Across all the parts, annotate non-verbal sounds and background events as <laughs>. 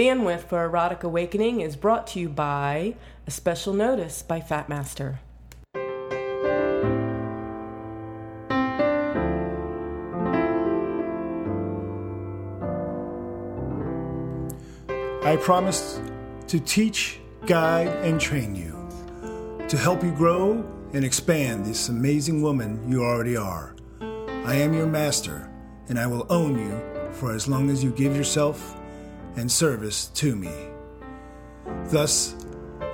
Bandwidth for Erotic Awakening is brought to you by a special notice by Fat Master. I promise to teach, guide, and train you to help you grow and expand this amazing woman you already are. I am your master, and I will own you for as long as you give yourself and service to me. Thus,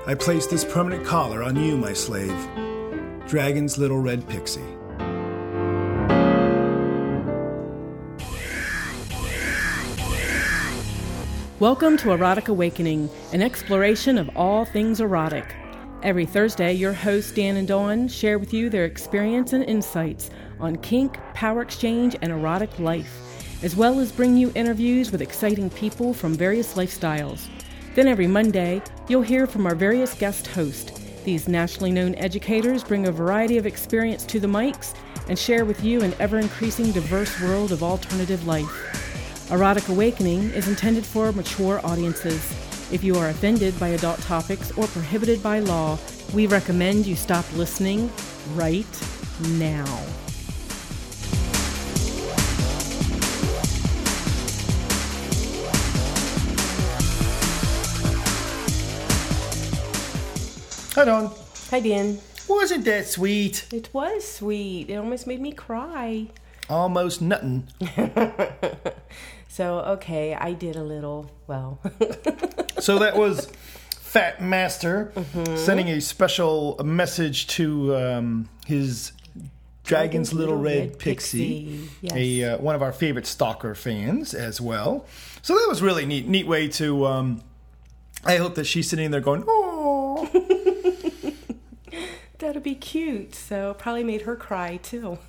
I place this permanent collar on you, my slave, Dragon's little red pixie. Welcome to Erotic Awakening, an exploration of all things erotic. Every Thursday, your hosts Dan and Dawn share with you their experience and insights on kink, power exchange, and erotic life, as well as bring you interviews with exciting people from various lifestyles. Then every Monday, you'll hear from our various guest hosts. These nationally known educators bring a variety of experience to the mics and share with you an ever increasing diverse world of alternative life. Erotic Awakening is intended for mature audiences. If you are offended by adult topics or prohibited by law, we recommend you stop listening right now. Hi, Dawn. Hi, Dan. Wasn't that sweet? It was sweet. It almost made me cry. Almost nothing. <laughs> So, okay, I did a little, well, <laughs> So that was Fat Master Mm-hmm. sending a special message to um, his Dragon's Little, Red, Pixie, Yes. a uh, one of our favorite stalker fans as well. So that was really neat, neat way to. Um, I hope that she's sitting there going, "Oh, That'll be cute. So, probably made her cry too. <laughs>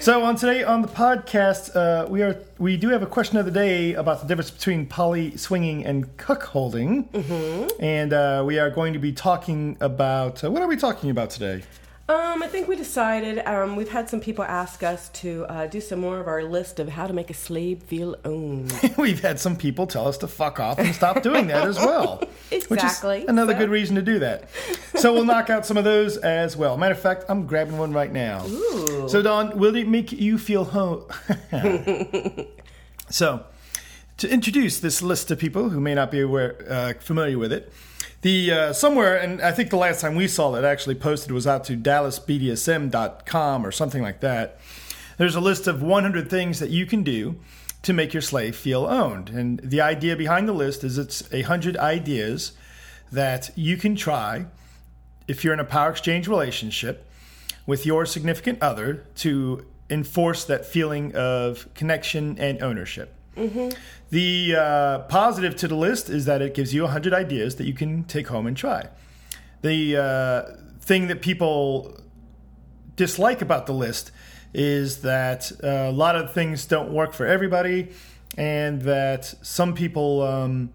So on today on the podcast, uh, we are we do have a question of the day about the difference between poly swinging and cuckolding, mm-hmm. and uh, we are going to be talking about uh, what are we talking about today? Um, I think we decided, um, we've had some people ask us to uh, do some more of our list of how to make a slave feel owned. <laughs> We've had some people tell us to fuck off and stop doing that as well. <laughs> Which Exactly. is another So- good reason to do that. So we'll knock out some of those as well. Matter of fact, I'm grabbing one right now. Ooh. So Dawn, will it make you feel home? <laughs> so, to introduce this list to people who may not be aware, uh, familiar with it, the uh, somewhere, and I think the last time we saw it actually posted was out to DallasBDSM.com or something like that. There's a list of 100 things that you can do to make your slave feel owned, and the idea behind the list is it's a hundred ideas that you can try if you're in a power exchange relationship with your significant other to enforce that feeling of connection and ownership. The uh, positive to the list is that it gives you 100 ideas that you can take home and try. The uh, thing that people dislike about the list is that uh, a lot of things don't work for everybody, and that some people um,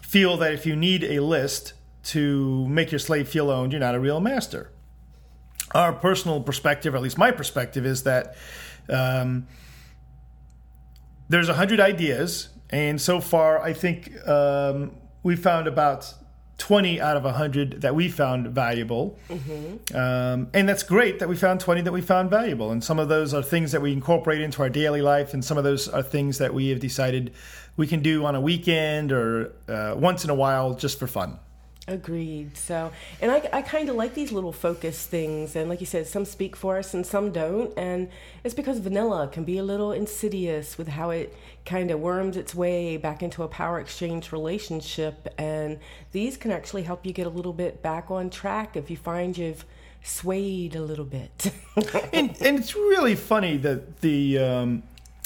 feel that if you need a list to make your slave feel owned, you're not a real master. Our personal perspective, or at least my perspective, is that um, there's a hundred ideas, and so far, I think um, we found about 20 out of 100 that we found valuable. Um, and that's great that we found 20 that we found valuable. And some of those are things that we incorporate into our daily life, and some of those are things that we have decided we can do on a weekend or uh, once in a while just for fun. Agreed. So, and I, I kind of like these little focus things. And like you said, some speak for us and some don't. And it's because vanilla can be a little insidious with how it kind of worms its way back into a power exchange relationship. And these can actually help you get a little bit back on track if you find you've swayed a little bit. <laughs> and, and it's really funny that the um,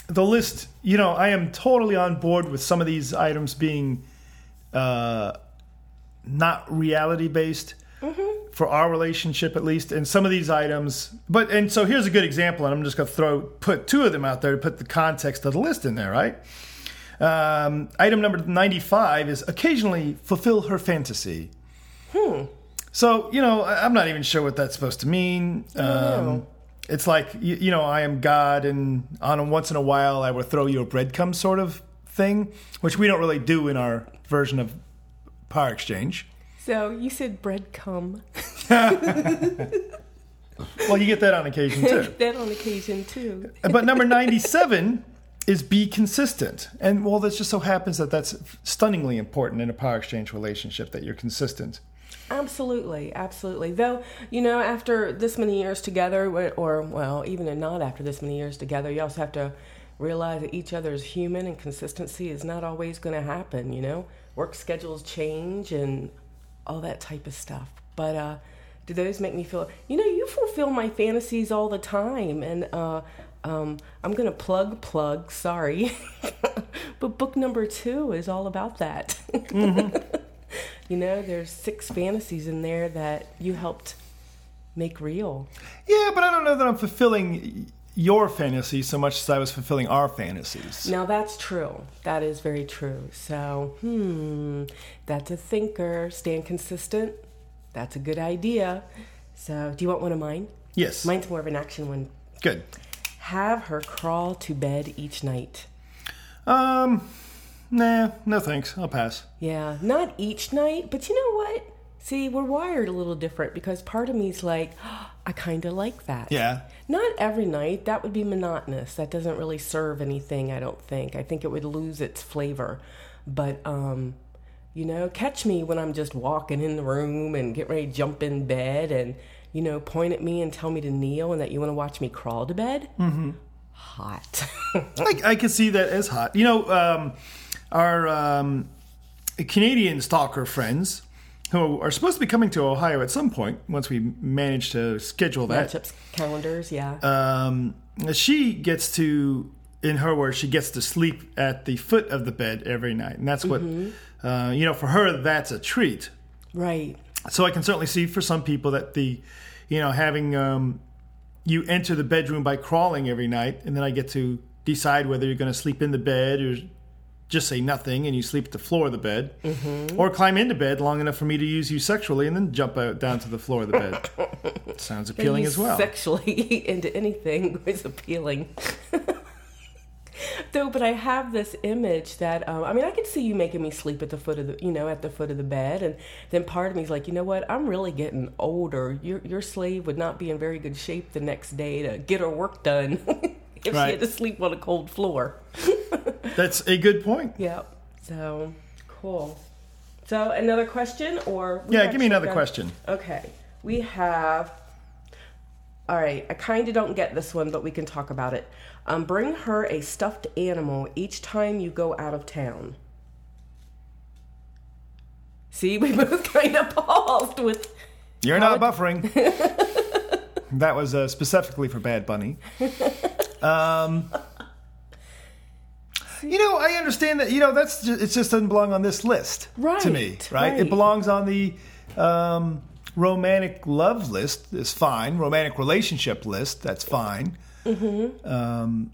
the list. You know, I am totally on board with some of these items being uh, not reality based for our relationship, at least. And some of these items, but and so here's a good example, and I'm just going to throw put two of them out there to put the context of the list in there, right? Um, item number 95 is occasionally fulfill her fantasy. So, you know, I'm not even sure what that's supposed to mean. Um, it's like, you, you know, I am God, and on a once in a while I will throw you a breadcrumb sort of thing, which we don't really do in our version of Power Exchange. So you said bread cum. <laughs> Well, you get that on occasion <laughs> too. that on occasion too. but number 97 is be consistent. And well, that just so happens that that's stunningly important in a power exchange relationship that you're consistent. Absolutely, absolutely. Though, you know, after this many years together, or, well, even not after this many years together, you also have to realize that each other is human and consistency is not always going to happen, you know? Work schedules change and all that type of stuff. But, uh, do those make me feel you know you fulfill my fantasies all the time and uh, um, i'm gonna plug plug sorry <laughs> but book number two is all about that mm-hmm. <laughs> you know there's six fantasies in there that you helped make real yeah but i don't know that i'm fulfilling your fantasy so much as i was fulfilling our fantasies now that's true that is very true so hmm that's a thinker stand consistent that's a good idea. So, do you want one of mine? Yes. Mine's more of an action one. Good. Have her crawl to bed each night. Um, nah, no thanks. I'll pass. Yeah, not each night, but you know what? See, we're wired a little different because part of me's like, oh, I kind of like that. Yeah. Not every night. That would be monotonous. That doesn't really serve anything, I don't think. I think it would lose its flavor. But um you know, catch me when I'm just walking in the room and get ready to jump in bed and, you know, point at me and tell me to kneel and that you want to watch me crawl to bed. Mm-hmm. Hot. <laughs> I, I can see that as hot. You know, um, our um, Canadian stalker friends who are supposed to be coming to Ohio at some point once we manage to schedule that. Matchups, calendars, yeah. Um, she gets to, in her words, she gets to sleep at the foot of the bed every night. And that's what. Mm-hmm uh, you know, for her, that's a treat. Right. So I can certainly see for some people that the, you know, having um, you enter the bedroom by crawling every night, and then I get to decide whether you're going to sleep in the bed or just say nothing and you sleep at the floor of the bed, mm-hmm. or climb into bed long enough for me to use you sexually and then jump out down to the floor of the bed. <laughs> Sounds appealing as well. Sexually <laughs> into anything <laughs> is appealing. Though, but I have this image that um, I mean, I could see you making me sleep at the foot of the, you know, at the foot of the bed, and then part of me is like, you know what? I'm really getting older. Your your slave would not be in very good shape the next day to get her work done if right. she had to sleep on a cold floor. That's a good point. Yep. So cool. So another question, or yeah, give me another question. Okay, we have. All right, I kind of don't get this one, but we can talk about it. Um, bring her a stuffed animal each time you go out of town. See, we <laughs> both kind of paused with. You're not buffering. <laughs> that was uh, specifically for Bad Bunny. <laughs> Um, you know, I understand that. You know, that's just, it. Just doesn't belong on this list right, to me, right? right? It belongs on the um, romantic love list. Is fine. Romantic relationship list. That's fine. Mm-hmm. Um,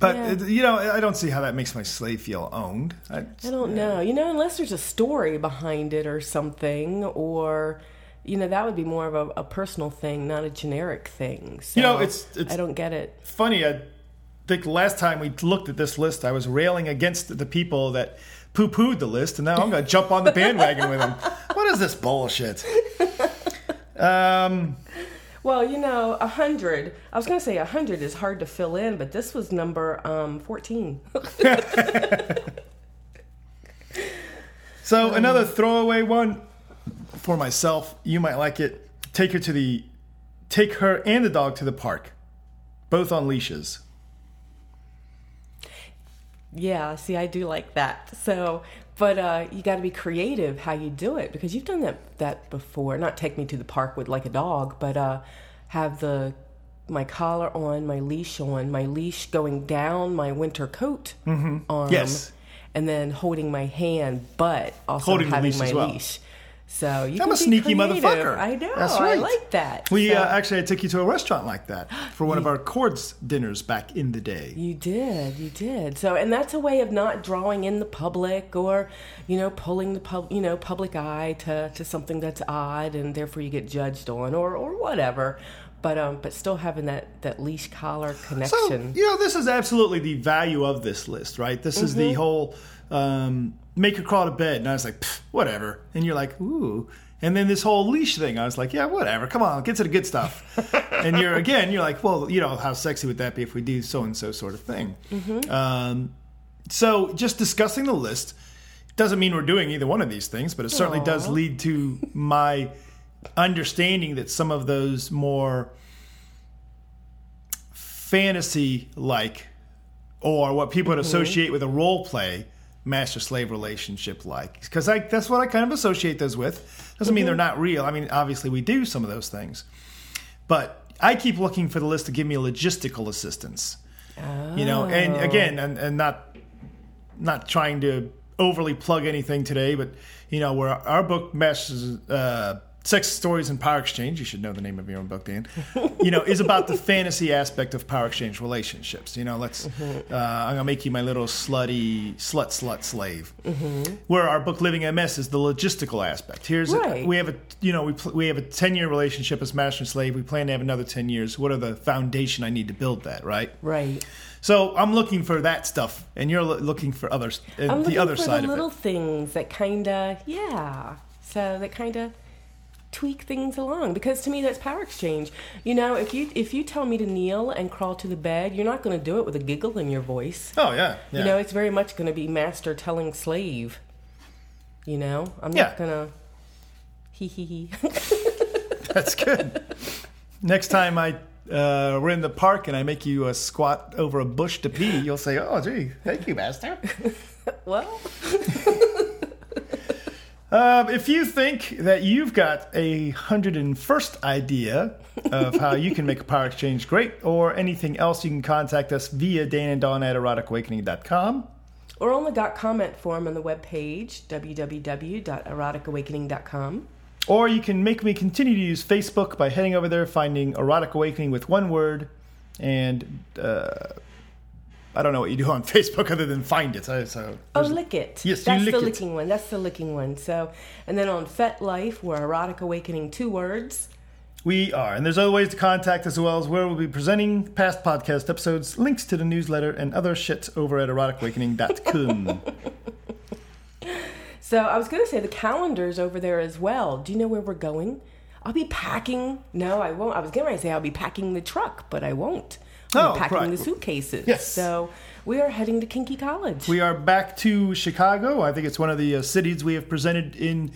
but yeah. you know, I don't see how that makes my slave feel owned. I, I don't know. You know, unless there's a story behind it or something, or you know, that would be more of a, a personal thing, not a generic thing. So you know, it's, it's I don't get it. Funny, I think last time we looked at this list, I was railing against the people that poo pooed the list, and now I'm going to jump on the bandwagon with them. What is this bullshit? Um, well, you know, a hundred. I was going to say a hundred is hard to fill in, but this was number um, fourteen. <laughs> so another throwaway one for myself. You might like it. Take her to the, take her and the dog to the park, both on leashes. Yeah, see, I do like that. So but uh, you got to be creative how you do it because you've done that that before. Not take me to the park with like a dog, but uh, have the my collar on, my leash on, my leash going down my winter coat mm-hmm. arm, yes, and then holding my hand, but also holding having my well. leash. So you I'm a sneaky creative. motherfucker. I know. That's right. I like that. We so. uh, actually I took you to a restaurant like that for one of our chords dinners back in the day. You did. You did. So and that's a way of not drawing in the public or you know pulling the pub you know public eye to to something that's odd and therefore you get judged on or or whatever. but um, but still having that that leash collar So, connection. you know, this is absolutely the value of this list, right? This is Mm-hmm. the whole um, make her crawl to bed. And I was like, whatever. And you're like, ooh. And then this whole leash thing, I was like, yeah, whatever. Come on, get to the good stuff. <laughs> and you're, again, you're like, well, you know, how sexy would that be if we do so and so sort of thing? Mm-hmm. Um, so just discussing the list doesn't mean we're doing either one of these things, but it certainly does lead to my understanding that some of those more fantasy like or what people would associate with a role play master slave relationship like. Because that's what I kind of associate those with. Doesn't mean they're not real. I mean obviously we do some of those things. But I keep looking for the list to give me logistical assistance. You know and again and, and not not trying to overly plug anything today but you know where our book masters uh sex stories and power exchange you should know the name of your own book dan you know is about the fantasy aspect of power exchange relationships you know let's mm-hmm. uh, i'm gonna make you my little slutty slut slut slave mm-hmm. where our book living ms is the logistical aspect here's a, Right. we have a you know we, pl- we have a 10 year relationship as master and slave we plan to have another 10 years what are the foundation i need to build that right Right. so I'm looking for that stuff, and you're lo- looking for others. And I'm looking the other for side the little of it. things that kind of yeah. So that kind of tweak things along because to me that's power exchange. You know, if you if you tell me to kneel and crawl to the bed, you're not going to do it with a giggle in your voice. Oh yeah, yeah. You know, it's very much going to be master telling slave. You know, I'm Yeah. not going to hee hee hee. <laughs> that's good. Next time I uh, we're in the park and I make you uh, squat over a bush to pee, you'll say, "Oh, gee, thank you, master." <laughs> well, <laughs> Um, if you think that you've got a hundred and first idea of how you can make a power exchange great, or anything else, you can contact us via Dan and Dawn at eroticawakening.com. or on the got comment form on the webpage www.eroticawakening.com. Or you can make me continue to use Facebook by heading over there, finding Erotic Awakening with one word, and uh, I don't know what you do on <laughs> Facebook other than find it. So, so Oh, lick it. Yes, you that's the it. licking one. That's the licking one. So, and then on Fet Life, we're Erotic Awakening, two words. we are. And there's other ways to contact us as well as where we'll be presenting past podcast episodes, links to the newsletter, and other shit over at eroticawakening.com. <laughs> So I was going to say the calendar's over there as well. Do you know where we're going? I'll be packing. No, I won't. I was going to say I'll be packing the truck, but I won't. Oh, packing right. the suitcases. Yes. So we are heading to Kinky College. we are back to Chicago. I think it's one of the uh, cities we have presented in,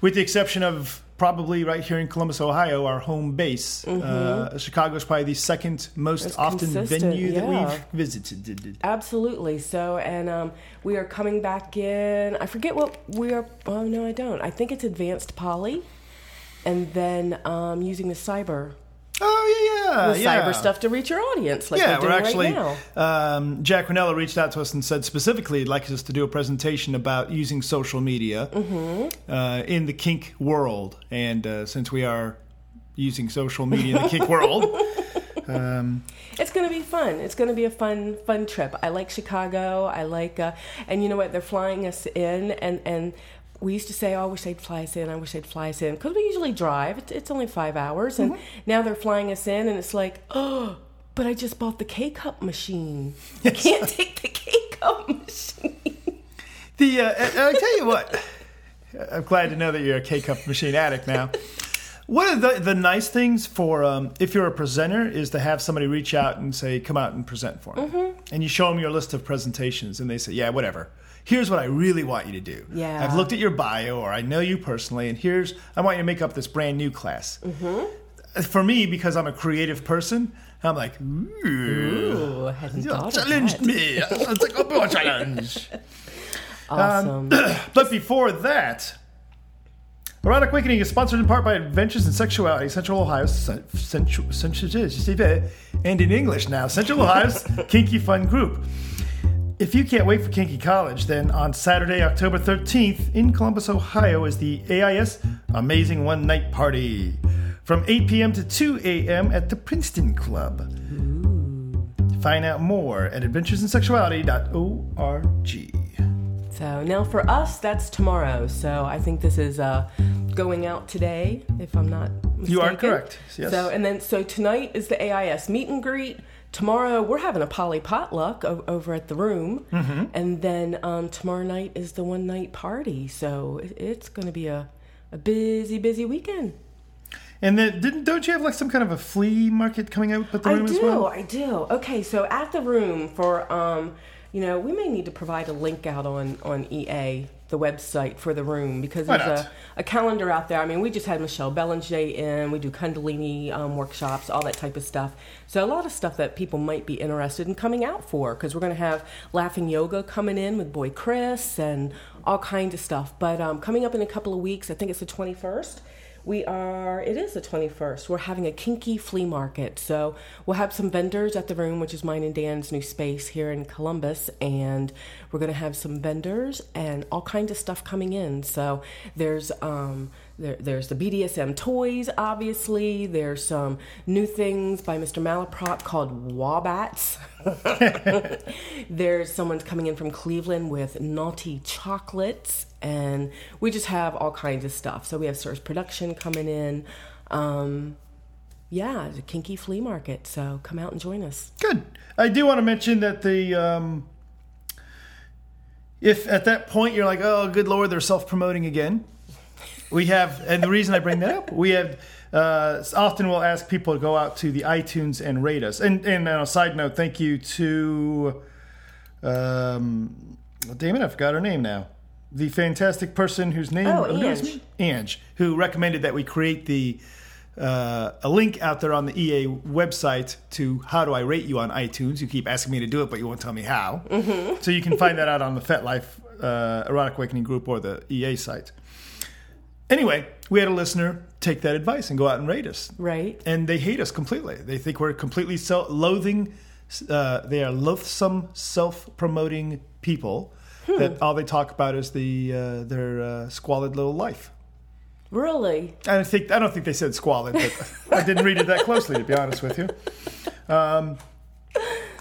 with the exception of probably right here in Columbus, Ohio, our home base. Uh, Chicago is probably the second most It's often Mm-hmm. venue that yeah. we've visited. Absolutely. So, and um, we are coming back in. I forget what we are. Oh no, I don't. I think it's advanced poly, and then um, using the cyber, Oh yeah, the yeah, yeah. cyber stuff to reach your audience, like yeah, we're we're actually. right now. Um, Jack Ranella reached out to us and said specifically he'd like us to do a presentation about using social media Mm-hmm. uh, in the kink world, and uh, since we are using social media in the kink <laughs> world, um, It's going to be fun. It's going to be a fun, fun trip. I like Chicago. I like, uh, and you know what? They're flying us in, and and we used to say, "Oh, I wish they'd fly us in. I wish they'd fly us in," because we usually drive. It's, it's only five hours, and now they're flying us in, and it's like, oh, but I just bought the K cup machine. <laughs> I can't take the K cup machine. the uh, and I tell you what, <laughs> I'm glad to know that you're a K cup machine addict now. One of the, the nice things for um, if you're a presenter is to have somebody reach out and say, "Come out and present for me," Mm-hmm. and you show them your list of presentations, and they say, "Yeah, whatever." Here's what I really want you to do. Yeah. I've looked at your bio, or I know you personally, and here's I want you to make up this brand new class. Mm-hmm. For me, because I'm a creative person, I'm like, ooh, Ooh, I hadn't you thought challenged me. It's like a challenge. <laughs> Awesome. <clears throat> But before that, Erotic Awakening is sponsored in part by Adventures in Sexuality, Central Ohio's cen- central, central, and in English now, Central Ohio's <laughs> Kinky Fun Group. If you can't wait for Kinky College, then on Saturday, October 13th in Columbus, Ohio is the AIS Amazing One Night Party from 8 p.m. to 2 a.m. at the Princeton Club. Find out more at adventuresinsexuality.org. So now for us, that's tomorrow. So I think this is uh, going out today, if I'm not mistaken. You are correct, yes. So, and then so tonight is the AIS meet and greet. Tomorrow we're having a poly potluck o- over at the room, Mm-hmm. and then um, tomorrow night is the one night party. So it, it's going to be a, a busy, busy weekend. And then didn't don't you have like some kind of a flea market coming out at the I do, as well? I do. Okay, so at the room for um, you know, we may need to provide a link out on on EA the website for the room because Why there's a, a calendar out there. I mean, we just had Michelle Belanger in. We do Kundalini um, workshops, all that type of stuff. So a lot of stuff that people might be interested in coming out for because we're going to have laughing yoga coming in with Boy Chris and all kinds of stuff. But um, coming up in a couple of weeks, I think it's the 21st. We are, it is the 21st. We're having a kinky flea market. So we'll have some vendors at the room, which is mine and Dan's new space here in Columbus. And we're going to have some vendors and all kinds of stuff coming in. So there's, um, there, there's the BDSM toys, obviously. There's some new things by Mr. Malaprop called Wobats. <laughs> There's someone's coming in from Cleveland with naughty chocolates, and we just have all kinds of stuff. So we have Source Production coming in. Um, yeah, a kinky flea market. So come out and join us. Good. I do want to mention that the um, if at that point you're like, oh, good lord, they're self-promoting again. We have, and the reason I bring that up, we have uh, often we'll ask people to go out to the iTunes and rate us. And and on a side note, thank you to, um, damn it, I forgot her name now. The fantastic person whose name Oh, Ange. Ange, who recommended that we create the uh, a link out there on the EA website to how do I rate you on iTunes. You keep asking me to do it, but you won't tell me how. So you can find that out on the FetLife uh, Erotic Awakening group or the EA site. Anyway, we had a listener take that advice and go out and rate us, Right? and they hate us completely. They think we're completely self- loathing. Uh, they are loathsome, self-promoting people. That all they talk about is the uh, their uh, squalid little life. Really? I don't think I don't think they said squalid, but I didn't read it that closely to be honest with you. Um,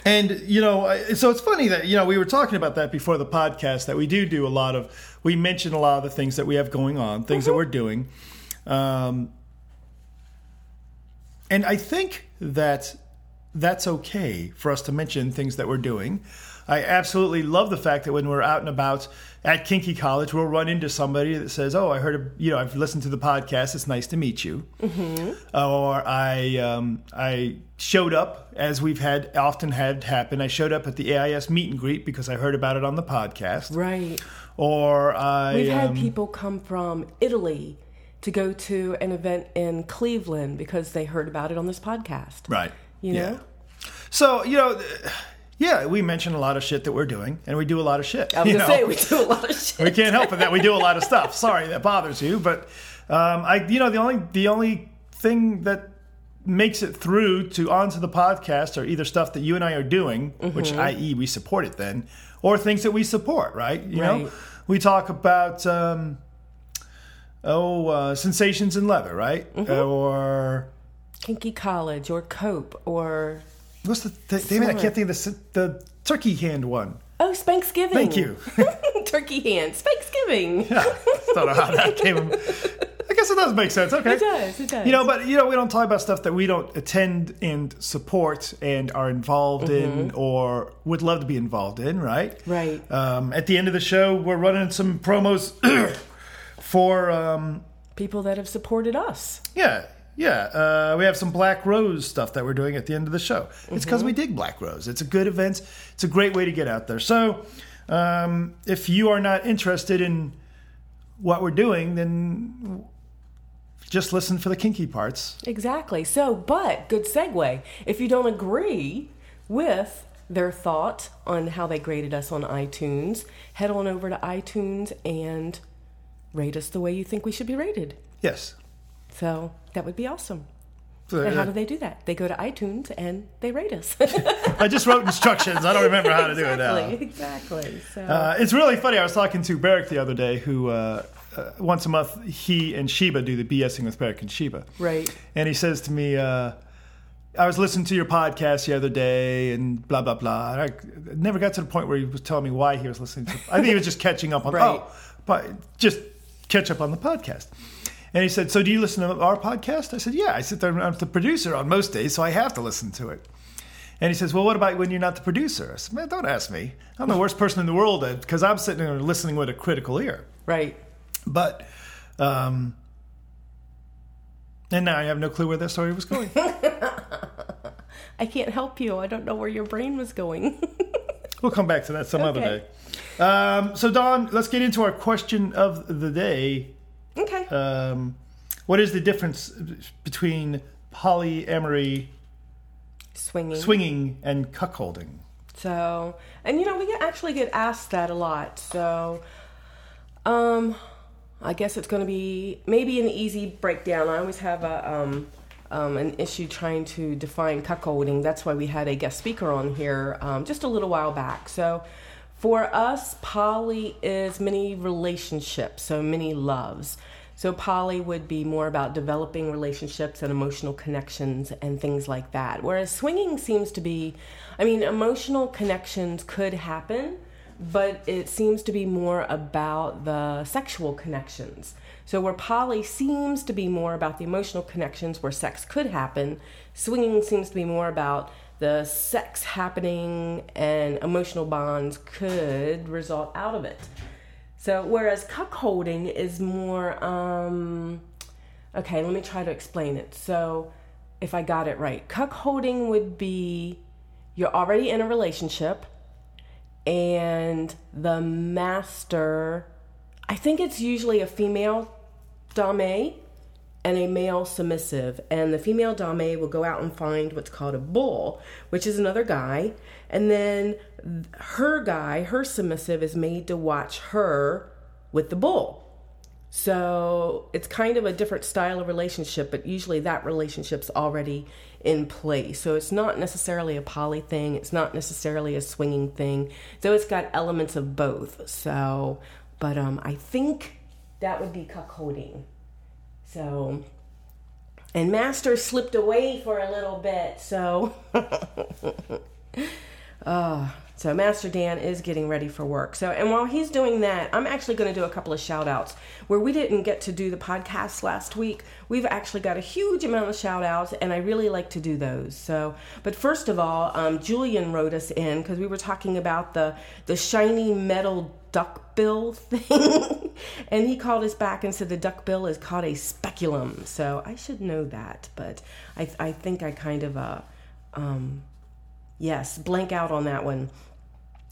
and you know, so it's funny that you know we were talking about that before the podcast that we do do a lot of we mention a lot of the things that we have going on, things that we're doing, um, and I think that that's okay for us to mention things that we're doing. I absolutely love the fact that when we're out and about at Kinky College, we'll run into somebody that says, "Oh, I heard, you know, I've listened to the podcast. It's nice to meet you." Or I, um, I showed up as we've had often had happen. I showed up at the AIS meet and greet because I heard about it on the podcast. Right. Or I, We've had um, people come from Italy to go to an event in Cleveland because they heard about it on this podcast. right, You yeah. know? So you know. Yeah, we mention a lot of shit that we're doing, and we do a lot of shit. I was to know? say, we do a lot of shit. <laughs> we can't help it that we do a lot of stuff. <laughs> Sorry that bothers you, but um, I, you know, the only the only thing that makes it through to onto the podcast are either stuff that you and I are doing, which i.e. we support it then, or things that we support. Right? You know, we talk about um, oh uh, sensations in leather, right? Or Kinky College or Cope or, what's the th- damn it? I can't think of the the turkey hand one. oh, Spanksgiving. Thank you. <laughs> Turkey hand. Spanksgiving. Don't know how that came. I guess it does make sense. Okay. It does. It does. You know, but you know, we don't talk about stuff that we don't attend and support and are involved in or would love to be involved in, right? Right. Um, at the end of the show, we're running some promos <coughs> for, um, People that have supported us. yeah, yeah. Uh, we have some Black Rose stuff that we're doing at the end of the show. It's because we dig Black Rose. It's a good event. It's a great way to get out there. So, um, if you are not interested in what we're doing, then just listen for the kinky parts. Exactly. So, but good segue. If you don't agree with their thought on how they graded us on iTunes, head on over to iTunes and rate us the way you think we should be rated. Yes. So that would be awesome. So, And how uh, do they do that? They go to iTunes and they rate us. <laughs> I just wrote instructions. I don't remember how to do it now. exactly. Exactly. So Uh, it's really funny. I was talking to Barrick the other day, who uh, uh, once a month he and Sheba do the BSing with Barrick and Sheba. right. And he says to me, uh, I was listening to your podcast the other day and blah, blah, blah. And I never got to the point where he was telling me why he was listening to I think he was just catching up on, Right. oh, but just catch up on the podcast. And he said, "So do you listen to our podcast?" I said, "Yeah." I said, "I'm the producer on most days, so I have to listen to it." And he says, "Well, what about when you're not the producer?" I said, "Man, don't ask me. I'm the worst person in the world because I'm sitting there listening with a critical ear." Right. But, um, and now I have no clue where that story was going. <laughs> I can't help you. I don't know where your brain was going. <laughs> we'll come back to that some other day. Um, so, Dawn, let's get into our question of the day. Okay. Um, what is the difference between polyamory, Swinging. swinging, and cuckolding? So, and you know, we get, actually get asked that a lot. So, um, I guess it's going to be maybe an easy breakdown. I always have a um, um, an issue trying to define cuckolding. That's why we had a guest speaker on here um, just a little while back. So, for us, poly is many relationships, so many loves. So poly would be more about developing relationships and emotional connections and things like that. Whereas swinging seems to be, I mean, emotional connections could happen, but it seems to be more about the sexual connections. So where poly seems to be more about the emotional connections where sex could happen, swinging seems to be more about the sex happening and emotional bonds could result out of it. So whereas cuckolding is more um okay, let me try to explain it. So if I got it right, cuckolding would be you're already in a relationship and the master I think it's usually a female dame and a male submissive. And the female dame will go out and find what's called a bull, which is another guy. And then her guy, her submissive, is made to watch her with the bull. So it's kind of a different style of relationship, but usually that relationship's already in place. So it's not necessarily a poly thing, it's not necessarily a swinging thing. So it's got elements of both. So, but um, I think that would be cuckolding. So, and Master slipped away for a little bit. So, uh, <laughs> so Master Dan is getting ready for work. So, and while he's doing that, I'm actually going to do a couple of shout outs where we didn't get to do the podcast last week. We've actually got a huge amount of shout outs, and I really like to do those. So, but first of all, um, Julian wrote us in because we were talking about the the shiny metal duckbill <laughs> thing, and he called us back and said the duckbill is called a speculum. So I should know that, but I I think I kind of uh um yes blank out on that one.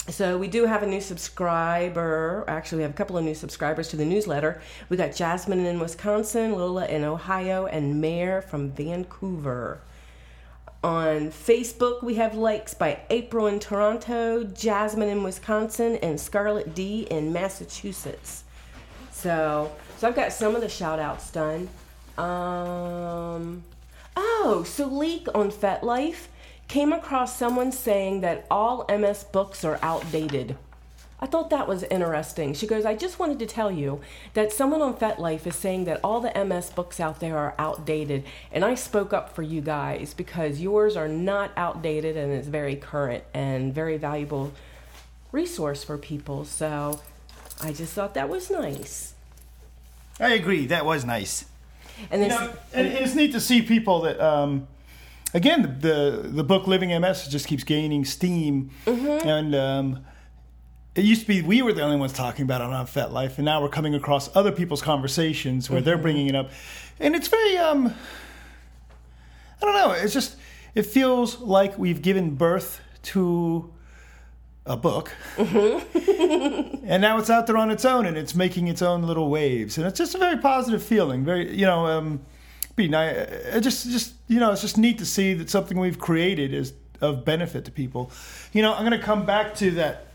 So we do have a new subscriber. Actually, we have a couple of new subscribers to the newsletter. We got Jasmine in Wisconsin, Lola in Ohio, and Mare from Vancouver. On Facebook, we have likes by April in Toronto, Jasmine in Wisconsin, and Scarlett D in Massachusetts. So, so I've got some of the shout outs done. Um, oh, so Leak on FetLife came across someone saying that all MS books are outdated. I thought that was interesting. She goes, I just wanted to tell you that someone on FetLife is saying that all the MS books out there are outdated. And I spoke up for you guys because yours are not outdated and it's very current and very valuable resource for people. So I just thought that was nice. I agree. That was nice. And You know, and it's neat to see people that, um, again, the, the the book Living MS just keeps gaining steam, and um, it used to be we were the only ones talking about it on FetLife, and now we're coming across other people's conversations where they're bringing it up, and it's very um, I don't know. It's just it feels like we've given birth to a book, <laughs> and now it's out there on its own, and it's making its own little waves, and it's just a very positive feeling. Very, you know, um, be nice. It just, just you know, it's just neat to see that something we've created is of benefit to people. You know, I'm going to come back to that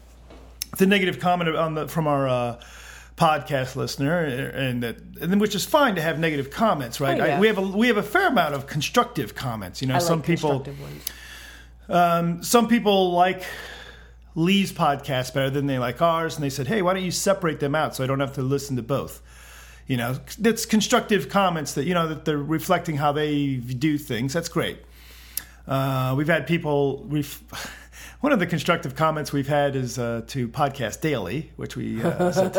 the negative comment on the from our. Uh, podcast listener and that and then which is fine to have negative comments right Oh, yeah. I, we have a we have a fair amount of constructive comments you know I some like people um, some people like Lee's podcast better than they like ours, and they said, "Hey, why don't you separate them out so I don't have to listen to both?" You know, that's constructive comments that you know that they're reflecting how they do things. That's great. Uh, we've had people. <laughs> One of the constructive comments we've had is uh, to podcast daily, which we. Uh, <laughs> said,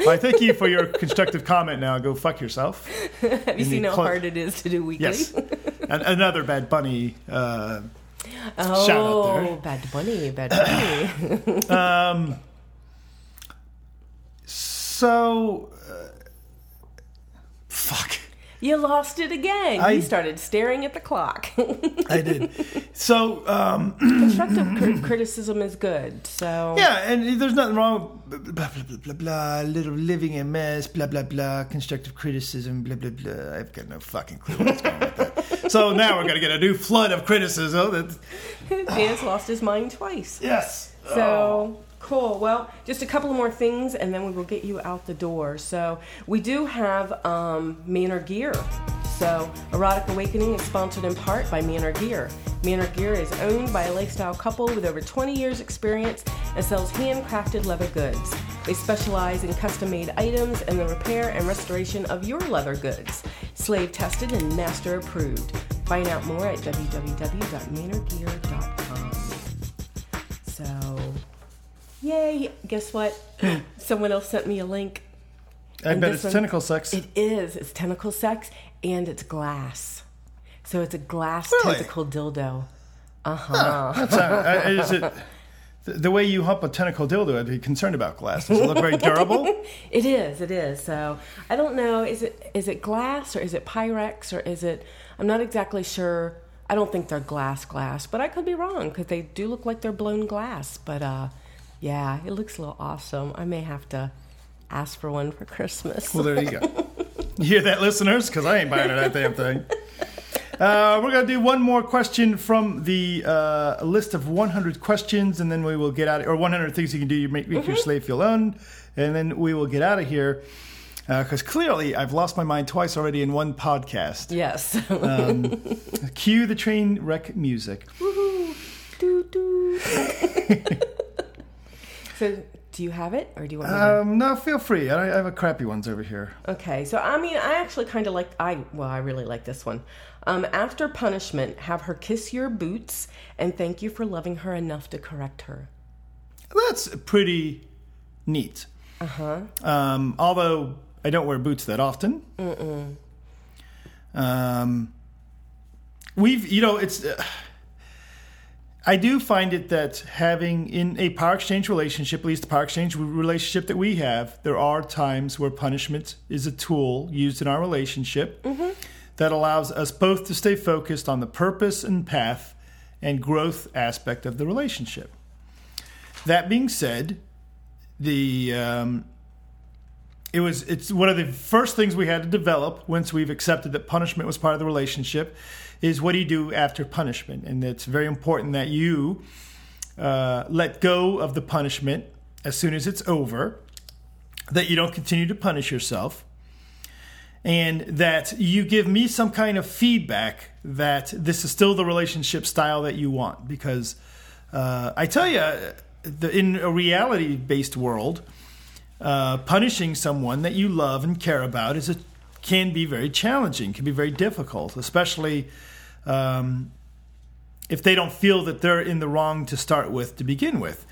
well, I thank you for your constructive comment. Now go fuck yourself. <laughs> Have you seen how clo- hard it is to do weekly? Yes, and another Bad Bunny. Uh, Oh, Shout out there. Bad Bunny, Bad Bunny. <coughs> um, so, fuck. you lost it again. I- you started staring at the clock. <laughs> I did. So, um, Constructive cri- criticism is good. So yeah, and there's nothing wrong. Blah, blah, blah, blah, blah, little living in mess, blah, blah, blah, constructive criticism, blah, blah, blah. I've got no fucking clue what's going on with that. So now we're going to get a new flood of criticism. That's, <laughs> Dan's lost his mind twice. yes. So cool. Well, just a couple more things, and then we will get you out the door. So we do have um, Manor Gear. So Erotic Awakening is sponsored in part by Manor Gear. Manor Gear is owned by a lifestyle couple with over 20 years experience and sells handcrafted leather goods. They specialize in custom-made items and the repair and restoration of your leather goods. Slave tested and master approved. Find out more at www.manorgear.com. yay! Guess what? <gasps> Someone else sent me a link. I And bet it's one- tentacle sex. It is. It's tentacle sex and it's glass. So it's a glass Really? tentacle dildo. Uh huh. Not- uh, is it the, the way you hump a tentacle dildo? I'd be concerned about glass. Does it look very durable? <laughs> It is. It is. So I don't know. Is it is it glass or is it Pyrex or is it? I'm not exactly sure. I don't think they're glass glass, but I could be wrong because they do look like they're blown glass. But uh, yeah, it looks a little awesome. I may have to ask for one for Christmas. Well, there you go. <laughs> You hear that, listeners? Because I ain't buying that damn thing. Uh, we're going to do one more question from the uh, list of 100 questions, and then we will get out or 100 things you can do to make, make your slave feel owned, and then we will get out of here. Because clearly, I've lost my mind twice already in one podcast. yes. Um, <laughs> cue the train wreck music. Doo doo. <laughs> so, do you have it, or do you want me to? Um, no, feel free. I, I have a crappy ones over here. Okay, so I mean, I actually kind of like I well, I really like this one. Um, after punishment, have her kiss your boots and thank you for loving her enough to correct her. That's pretty neat. Uh huh. Um, although I don't wear boots that often. Mm-mm. Um, we've, you know, it's. Uh, I do find it that having in a power exchange relationship, at least the power exchange relationship that we have, there are times where punishment is a tool used in our relationship that allows us both to stay focused on the purpose and path and growth aspect of the relationship. That being said, the um, it was it's one of the first things we had to develop once we've accepted that punishment was part of the relationship is what do you do after punishment? And it's very important that you uh, let go of the punishment as soon as it's over that you don't continue to punish yourself and that you give me some kind of feedback that this is still the relationship style that you want. Because uh, i tell you in a reality based world uh, punishing someone that you love and care about is a, can be very challenging, can be very difficult, especially um, if they don't feel that they're in the wrong to start with to begin with.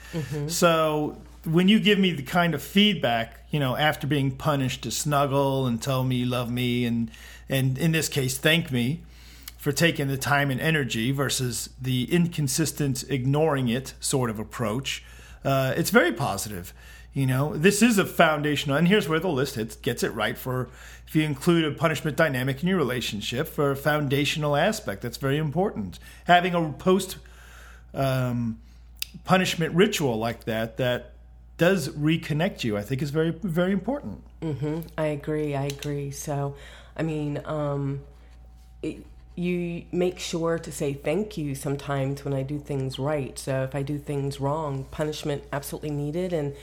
So when you give me the kind of feedback, you know, after being punished to snuggle and tell me you love me and and in this case thank me for taking the time and energy versus the inconsistent ignoring it sort of approach, uh, it's very positive. You know, this is a foundational, and here's where the list hits, gets it right for if you include a punishment dynamic in your relationship for a foundational aspect. That's very important. Having a post um, punishment ritual like that that does reconnect you, I think, is very, very important. Mm-hmm. I agree. I agree. So, I mean, um, it, you make sure to say thank you sometimes when I do things right. So if I do things wrong, punishment absolutely needed, and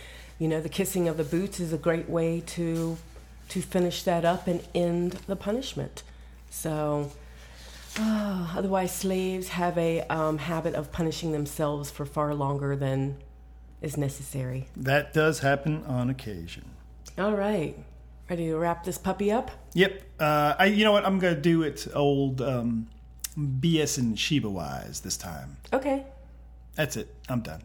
you know, the kissing of the boots is a great way to to finish that up and end the punishment. So. ah, otherwise, slaves have a um, habit of punishing themselves for far longer than is necessary. That does happen on occasion. All right, ready to wrap this puppy up? Yep. Uh, I. You know what? I'm gonna do it old um, BS and Sheba wise this time. Okay. That's it. I'm done.